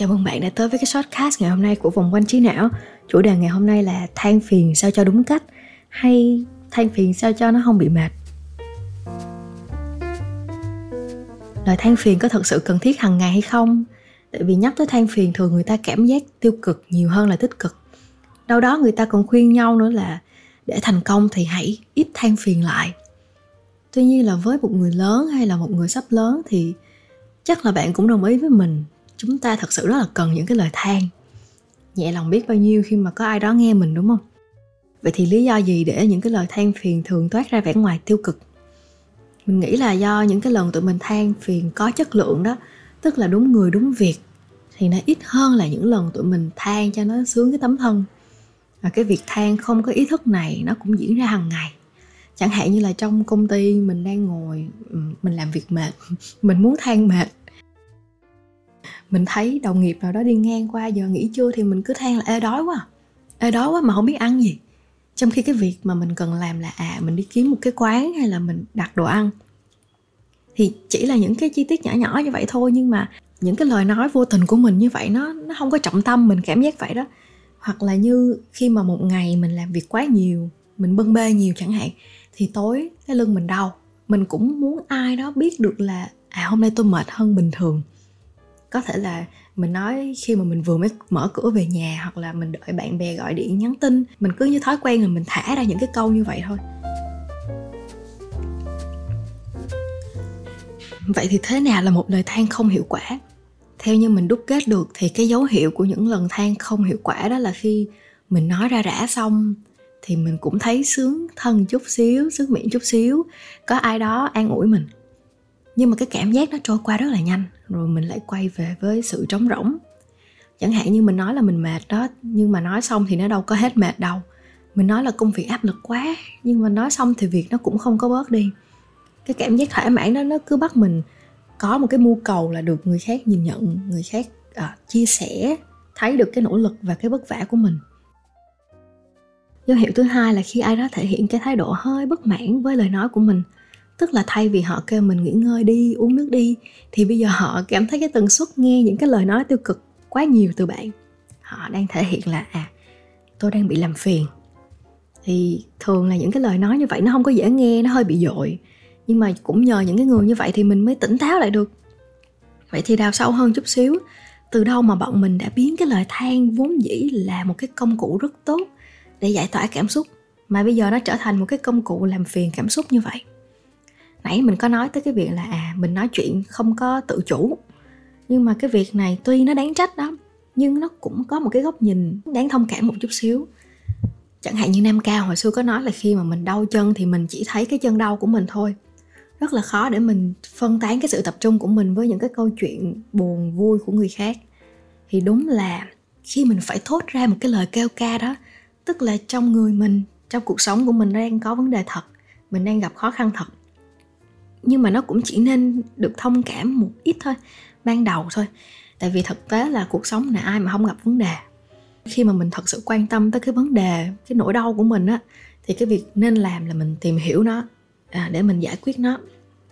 Chào mừng bạn đã tới với cái shortcast ngày hôm nay của vòng quanh trí não. Chủ đề ngày hôm nay là than phiền sao cho đúng cách, Hay than phiền sao cho nó không bị mệt. Lời than phiền có thật sự cần thiết hàng ngày hay không? Tại vì nhắc tới than phiền thường người ta cảm giác tiêu cực nhiều hơn là tích cực. Đâu đó người ta còn khuyên nhau nữa là Để thành công thì hãy ít than phiền lại. Tuy nhiên là với một người lớn hay là một người sắp lớn thì chắc là bạn cũng đồng ý với mình chúng ta thật sự rất là cần những cái lời than. Nhẹ lòng biết bao nhiêu khi mà có ai đó nghe mình, đúng không? Vậy thì lý do gì để những cái lời than phiền thường toát ra vẻ ngoài tiêu cực? Mình nghĩ là do những cái lần tụi mình than phiền có chất lượng đó, tức là đúng người, đúng việc, thì nó ít hơn là những lần tụi mình than cho nó sướng cái tấm thân. Và cái việc than không có ý thức này nó cũng diễn ra hàng ngày. Chẳng hạn như là trong công ty mình đang ngồi mình làm việc mệt, mình muốn than mệt mình thấy đồng nghiệp nào đó đi ngang qua giờ nghỉ trưa thì mình cứ than là, ê, đói quá. Ê, đói quá mà không biết ăn gì. Trong khi cái việc mà mình cần làm là à mình đi kiếm một cái quán hay là mình đặt đồ ăn. Thì chỉ là những cái chi tiết nhỏ nhỏ như vậy thôi, nhưng mà những cái lời nói vô tình của mình như vậy nó nó không có trọng tâm mình cảm giác vậy đó. Hoặc là như khi mà một ngày mình làm việc quá nhiều, mình bưng bê nhiều chẳng hạn, thì tối cái lưng mình đau. Mình cũng muốn ai đó biết được là à hôm nay tôi mệt hơn bình thường có thể là mình nói khi mà mình vừa mới mở cửa về nhà hoặc là mình đợi bạn bè gọi điện nhắn tin, mình cứ như thói quen là mình thả ra những cái câu như vậy thôi. Vậy thì thế nào là một lời than không hiệu quả? Theo như mình đúc kết được thì cái dấu hiệu của những lần than không hiệu quả đó là khi mình nói ra rã xong thì mình cũng thấy sướng, thân chút xíu, sướng miệng chút xíu, có ai đó an ủi mình nhưng mà cái cảm giác nó trôi qua rất là nhanh rồi mình lại quay về với sự trống rỗng. Chẳng hạn như mình nói là mình mệt đó nhưng mà nói xong thì nó đâu có hết mệt đâu. Mình nói là công việc áp lực quá nhưng mà nói xong thì việc nó cũng không có bớt đi. Cái cảm giác thỏa mãn đó nó cứ bắt mình có một cái mưu cầu là được người khác nhìn nhận người khác à, chia sẻ thấy được cái nỗ lực và cái vất vả của mình. Dấu hiệu thứ hai là khi ai đó thể hiện cái thái độ hơi bất mãn với lời nói của mình tức là thay vì họ kêu mình nghỉ ngơi đi, uống nước đi, thì bây giờ họ cảm thấy cái tần suất nghe những cái lời nói tiêu cực quá nhiều từ bạn. Họ đang thể hiện là à tôi đang bị làm phiền. Thì thường là những cái lời nói như vậy nó không có dễ nghe, nó hơi bị dội. Nhưng mà cũng nhờ những cái người như vậy thì mình mới tỉnh táo lại được. Vậy thì đào sâu hơn chút xíu, từ đâu mà bọn mình đã biến cái lời than vốn dĩ là một cái công cụ rất tốt để giải tỏa cảm xúc, mà bây giờ nó trở thành một cái công cụ làm phiền cảm xúc như vậy? Nãy mình có nói tới cái việc là à mình nói chuyện không có tự chủ. Nhưng mà cái việc này tuy nó đáng trách đó nhưng nó cũng có một cái góc nhìn đáng thông cảm một chút xíu. Chẳng hạn như nam cao hồi xưa có nói là khi mà mình đau chân thì mình chỉ thấy cái chân đau của mình thôi. Rất là khó để mình phân tán cái sự tập trung của mình với những cái câu chuyện buồn vui của người khác. Thì đúng là khi mình phải thốt ra một cái lời kêu ca đó, tức là trong người mình, trong cuộc sống của mình đang có vấn đề thật, mình đang gặp khó khăn thật nhưng mà nó cũng chỉ nên được thông cảm một ít thôi ban đầu thôi. Tại vì thực tế là cuộc sống này ai mà không gặp vấn đề. Khi mà mình thật sự quan tâm tới cái vấn đề cái nỗi đau của mình á thì cái việc nên làm là mình tìm hiểu nó à, để mình giải quyết nó.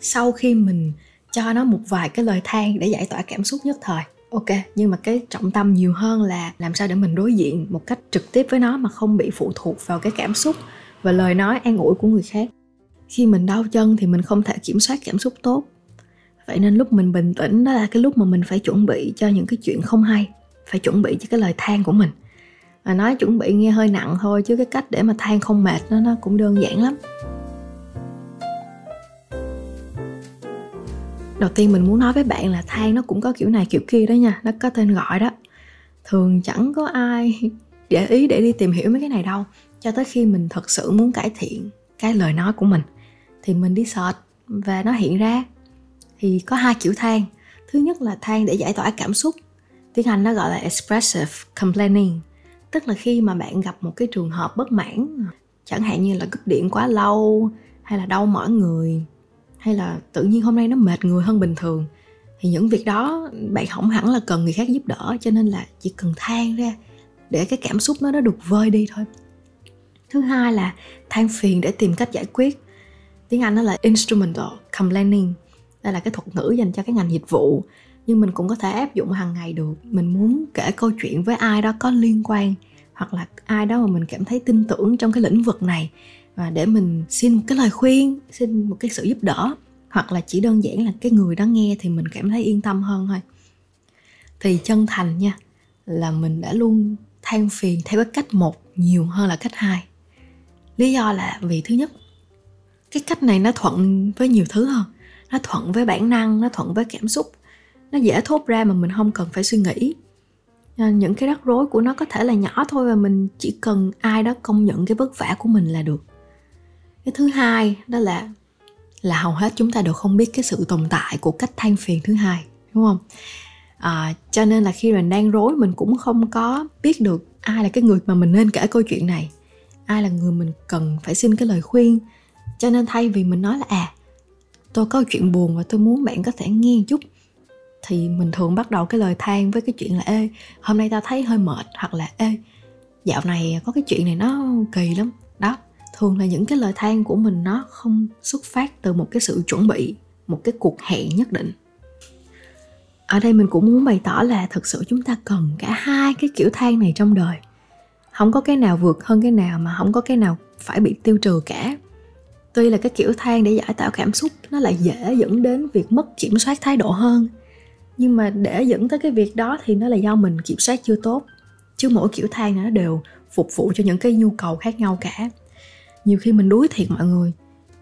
Sau khi mình cho nó một vài cái lời than để giải tỏa cảm xúc nhất thời ok. Nhưng mà cái trọng tâm nhiều hơn là làm sao để mình đối diện một cách trực tiếp với nó mà không bị phụ thuộc vào cái cảm xúc và lời nói an ủi của người khác khi mình đau chân thì mình không thể kiểm soát cảm xúc tốt. Vậy nên lúc mình bình tĩnh đó là cái lúc mà mình phải chuẩn bị cho những cái chuyện không hay, phải chuẩn bị cho cái lời than của mình. Và nói chuẩn bị nghe hơi nặng thôi chứ cái cách để mà than không mệt nó nó cũng đơn giản lắm. Đầu tiên mình muốn nói với bạn là than nó cũng có kiểu này kiểu kia đó nha, nó có tên gọi đó. Thường chẳng có ai để ý để đi tìm hiểu mấy cái này đâu, cho tới khi mình thật sự muốn cải thiện cái lời nói của mình thì mình đi search và nó hiện ra. Thì có hai kiểu than thứ nhất là than để giải tỏa cảm xúc. Tiếng anh nó gọi là expressive complaining, tức là khi mà bạn gặp một cái trường hợp bất mãn, chẳng hạn như là cúp điện quá lâu, hay là đau mỏi người, hay là tự nhiên hôm nay nó mệt người hơn bình thường, thì những việc đó bạn không hẳn là cần người khác giúp đỡ, cho nên là chỉ cần than ra để cái cảm xúc nó nó được vơi đi thôi. Thứ hai là than phiền để tìm cách giải quyết tiếng anh nó là instrumental complaining đây là cái thuật ngữ dành cho cái ngành dịch vụ. Nhưng mình cũng có thể áp dụng hàng ngày được. Mình muốn kể câu chuyện với ai đó có liên quan, hoặc là ai đó mà mình cảm thấy tin tưởng trong cái lĩnh vực này. Và để mình xin một cái lời khuyên, xin một cái sự giúp đỡ, hoặc là chỉ đơn giản là cái người đó nghe thì mình cảm thấy yên tâm hơn thôi. Thì chân thành nha, là mình đã luôn than phiền theo cái cách một nhiều hơn là cách hai. Lý do là vì thứ nhất cái cách này nó thuận với nhiều thứ hơn. Nó thuận với bản năng nó thuận với cảm xúc. Nó dễ thốt ra mà mình không cần phải suy nghĩ. Ờ, những cái rắc rối của nó có thể là nhỏ thôi và mình chỉ cần ai đó công nhận cái vất vả của mình là được. Cái thứ hai đó là là hầu hết chúng ta đều không biết cái sự tồn tại của cách than phiền thứ hai đúng không? À, cho nên là khi mình đang rối mình cũng không có biết được ai là cái người mà mình nên kể câu chuyện này. Ai là người mình cần phải xin cái lời khuyên cho nên thay vì mình nói là à tôi có chuyện buồn và tôi muốn bạn có thể nghe chút, thì mình thường bắt đầu cái lời than với cái chuyện là, ê, hôm nay tao thấy hơi mệt, hoặc là, ê, dạo này có cái chuyện này nó kỳ lắm. Đó, thường là những cái lời than của mình nó không xuất phát từ một cái sự chuẩn bị, một cái cuộc hẹn nhất định. Ở đây mình cũng muốn bày tỏ là thực sự chúng ta cần cả hai cái kiểu than này trong đời. Không có cái nào vượt hơn cái nào mà không có cái nào phải bị tiêu trừ cả tuy là cái kiểu than để giải tạo cảm xúc, nó lại dễ dẫn đến việc mất kiểm soát thái độ hơn. Nhưng mà để dẫn tới cái việc đó thì nó là do mình kiểm soát chưa tốt. Chứ mỗi kiểu than nó đều phục vụ cho những cái nhu cầu khác nhau cả. Nhiều khi mình đuối thiệt mọi người.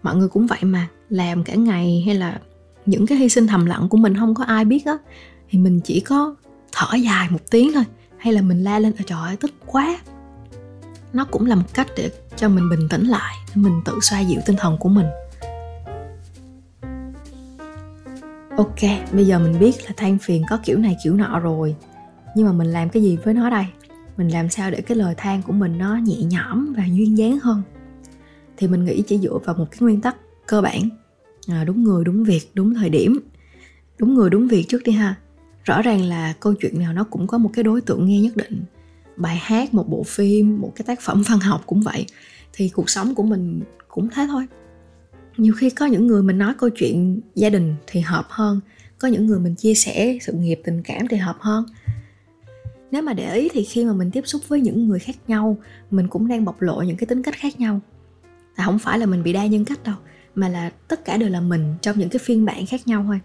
Mọi người cũng vậy mà, làm cả ngày hay là những cái hy sinh thầm lặng của mình không có ai biết á, thì mình chỉ có thở dài một tiếng thôi, hay là mình la lên trời ơi, tức quá nó cũng là một cách để cho mình bình tĩnh lại để mình tự xoa dịu tinh thần của mình. Ok bây giờ mình biết là than phiền có kiểu này kiểu nọ rồi. Nhưng mà mình làm cái gì với nó đây? Mình làm sao để cái lời than của mình nó nhẹ nhõm và duyên dáng hơn? Thì mình nghĩ chỉ dựa vào một cái nguyên tắc cơ bản. À, đúng người đúng việc đúng thời điểm. Đúng người đúng việc trước đi ha. Rõ ràng là câu chuyện nào nó cũng có một cái đối tượng nghe nhất định bài hát, một bộ phim, một cái tác phẩm văn học cũng vậy. Thì cuộc sống của mình cũng thế thôi. Nhiều khi có những người mình nói câu chuyện gia đình thì hợp hơn, có những người mình chia sẻ sự nghiệp, tình cảm thì hợp hơn. Nếu mà để ý thì khi mà mình tiếp xúc với những người khác nhau, mình cũng đang bộc lộ những cái tính cách khác nhau. Là không phải là mình bị đa nhân cách đâu, mà là tất cả đều là mình trong những cái phiên bản khác nhau thôi.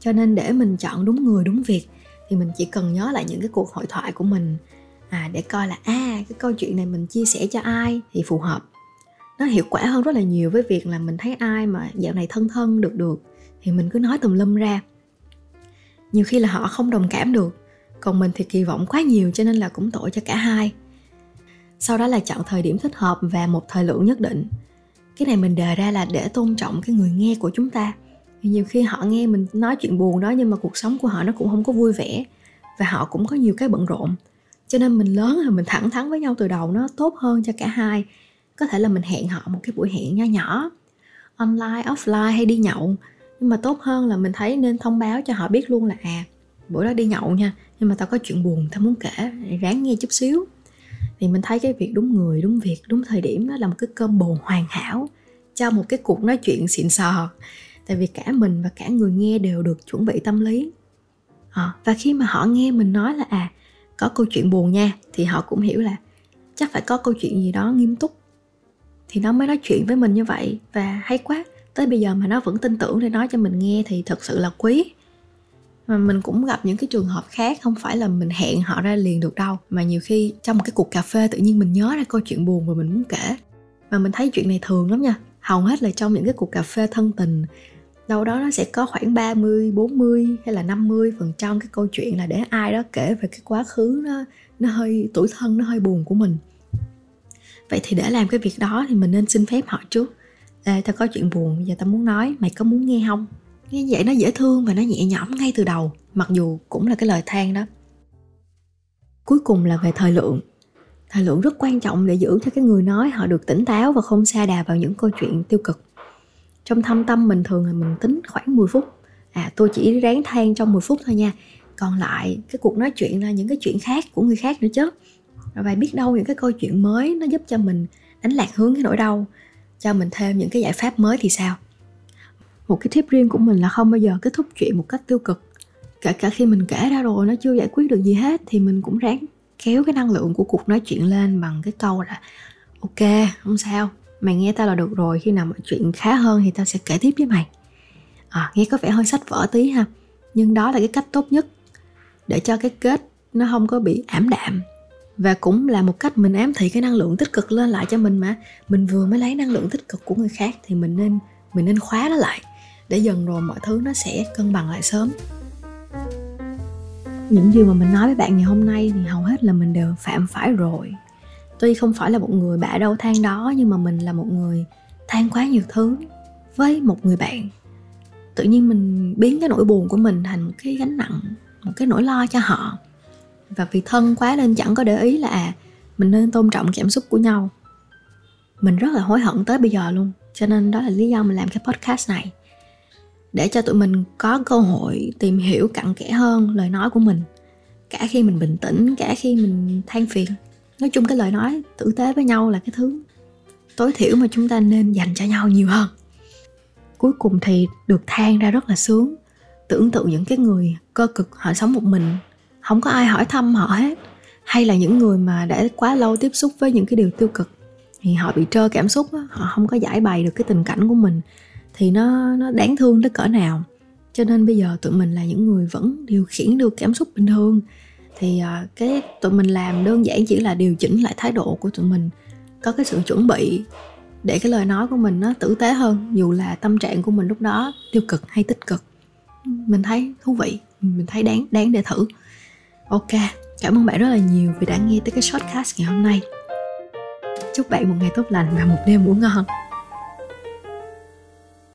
Cho nên để mình chọn đúng người, đúng việc, thì mình chỉ cần nhớ lại những cái cuộc hội thoại của mình à để coi là à cái câu chuyện này mình chia sẻ cho ai thì phù hợp. Nó hiệu quả hơn rất là nhiều với việc là mình thấy ai mà dạo này thân thân được được thì mình cứ nói tùm lum ra. Nhiều khi là họ không đồng cảm được, còn mình thì kỳ vọng quá nhiều cho nên là cũng tội cho cả hai. Sau đó là chọn thời điểm thích hợp và một thời lượng nhất định. Cái này mình đề ra là để tôn trọng cái người nghe của chúng ta. Thì nhiều khi họ nghe mình nói chuyện buồn đó nhưng mà cuộc sống của họ nó cũng không có vui vẻ và họ cũng có nhiều cái bận rộn cho nên mình lớn là mình thẳng thắn với nhau từ đầu nó tốt hơn cho cả hai. Có thể là mình hẹn họ một cái buổi hẹn nho nhỏ online offline hay đi nhậu. Nhưng mà tốt hơn là mình thấy nên thông báo cho họ biết luôn là à bữa đó đi nhậu nha nhưng mà tao có chuyện buồn tao muốn kể ráng nghe chút xíu. Thì mình thấy cái việc đúng người đúng việc đúng thời điểm đó là một cái cơm bồn hoàn hảo cho một cái cuộc nói chuyện xịn sò. Tại vì cả mình và cả người nghe đều được chuẩn bị tâm lý. À, và khi mà họ nghe mình nói là à có câu chuyện buồn nha, thì họ cũng hiểu là chắc phải có câu chuyện gì đó nghiêm túc. Thì nó mới nói chuyện với mình như vậy, và hay quá, tới bây giờ mà nó vẫn tin tưởng để nói cho mình nghe thì thật sự là quý. Mà mình cũng gặp những cái trường hợp khác, không phải là mình hẹn họ ra liền được đâu, mà nhiều khi trong một cái cuộc cà phê tự nhiên mình nhớ ra câu chuyện buồn mà mình muốn kể. Mà mình thấy chuyện này thường lắm nha, hầu hết là trong những cái cuộc cà phê thân tình đâu đó nó sẽ có khoảng 30, 40 hay là 50 phần trăm cái câu chuyện là để ai đó kể về cái quá khứ nó nó hơi tuổi thân nó hơi buồn của mình. Vậy thì để làm cái việc đó thì mình nên xin phép họ trước. Ê tao có chuyện buồn bây giờ tao muốn nói mày có muốn nghe không? Nghe vậy nó dễ thương và nó nhẹ nhõm ngay từ đầu mặc dù cũng là cái lời than đó. Cuối cùng là về thời lượng. Thời lượng rất quan trọng để giữ cho cái người nói họ được tỉnh táo và không xa đà vào những câu chuyện tiêu cực trong thâm tâm mình thường là mình tính khoảng 10 phút. À tôi chỉ ráng than trong 10 phút thôi nha. Còn lại, cái cuộc nói chuyện là những cái chuyện khác của người khác nữa chứ. Và biết đâu những cái câu chuyện mới nó giúp cho mình đánh lạc hướng cái nỗi đau, cho mình thêm những cái giải pháp mới thì sao? Một cái tip riêng của mình là không bao giờ kết thúc chuyện một cách tiêu cực. Kể cả khi mình kể ra rồi nó chưa giải quyết được gì hết thì mình cũng ráng kéo cái năng lượng của cuộc nói chuyện lên bằng cái câu là, ok, không sao mày nghe tao là được rồi khi nào mọi chuyện khá hơn thì tao sẽ kể tiếp với mày. À, nghe có vẻ hơi sách vở tí ha. Nhưng đó là cái cách tốt nhất để cho cái kết nó không có bị ảm đạm. Và cũng là một cách mình ám thị cái năng lượng tích cực lên lại cho mình mà. Mình vừa mới lấy năng lượng tích cực của người khác thì mình nên mình nên khóa nó lại. Để dần rồi mọi thứ nó sẽ cân bằng lại sớm. Những điều mà mình nói với bạn ngày hôm nay thì hầu hết là mình đều phạm phải rồi tuy không phải là một người bạ đâu, than đó, nhưng mà mình là một người than quá nhiều thứ với một người bạn. Tự nhiên mình biến cái nỗi buồn của mình thành một cái gánh nặng, một cái nỗi lo cho họ. Và vì thân quá nên chẳng có để ý là à mình nên tôn trọng cảm xúc của nhau. Mình rất là hối hận tới bây giờ luôn, cho nên đó là lý do mình làm cái podcast này. Để cho tụi mình có cơ hội tìm hiểu cặn kẽ hơn lời nói của mình. Cả khi mình bình tĩnh, cả khi mình than phiền nói chung cái lời nói tử tế với nhau là cái thứ tối thiểu mà chúng ta nên dành cho nhau nhiều hơn. Cuối cùng thì được than ra rất là sướng. Tưởng tượng những cái người cơ cực họ sống một mình không có ai hỏi thăm họ hết hay là những người mà đã quá lâu tiếp xúc với những cái điều tiêu cực thì họ bị trơ cảm xúc đó, họ không có giải bày được cái tình cảnh của mình thì nó nó đáng thương tới cỡ nào. Cho nên bây giờ tụi mình là những người vẫn điều khiển được cảm xúc bình thường thì uh, cái tụi mình làm đơn giản chỉ là điều chỉnh lại thái độ của tụi mình có cái sự chuẩn bị để cái lời nói của mình nó tử tế hơn dù là tâm trạng của mình lúc đó tiêu cực hay tích cực. Mình thấy thú vị mình thấy đáng đáng để thử. Ok cảm ơn bạn rất là nhiều vì đã nghe tới cái shortcast ngày hôm nay. Chúc bạn một ngày tốt lành và một đêm ngủ ngon.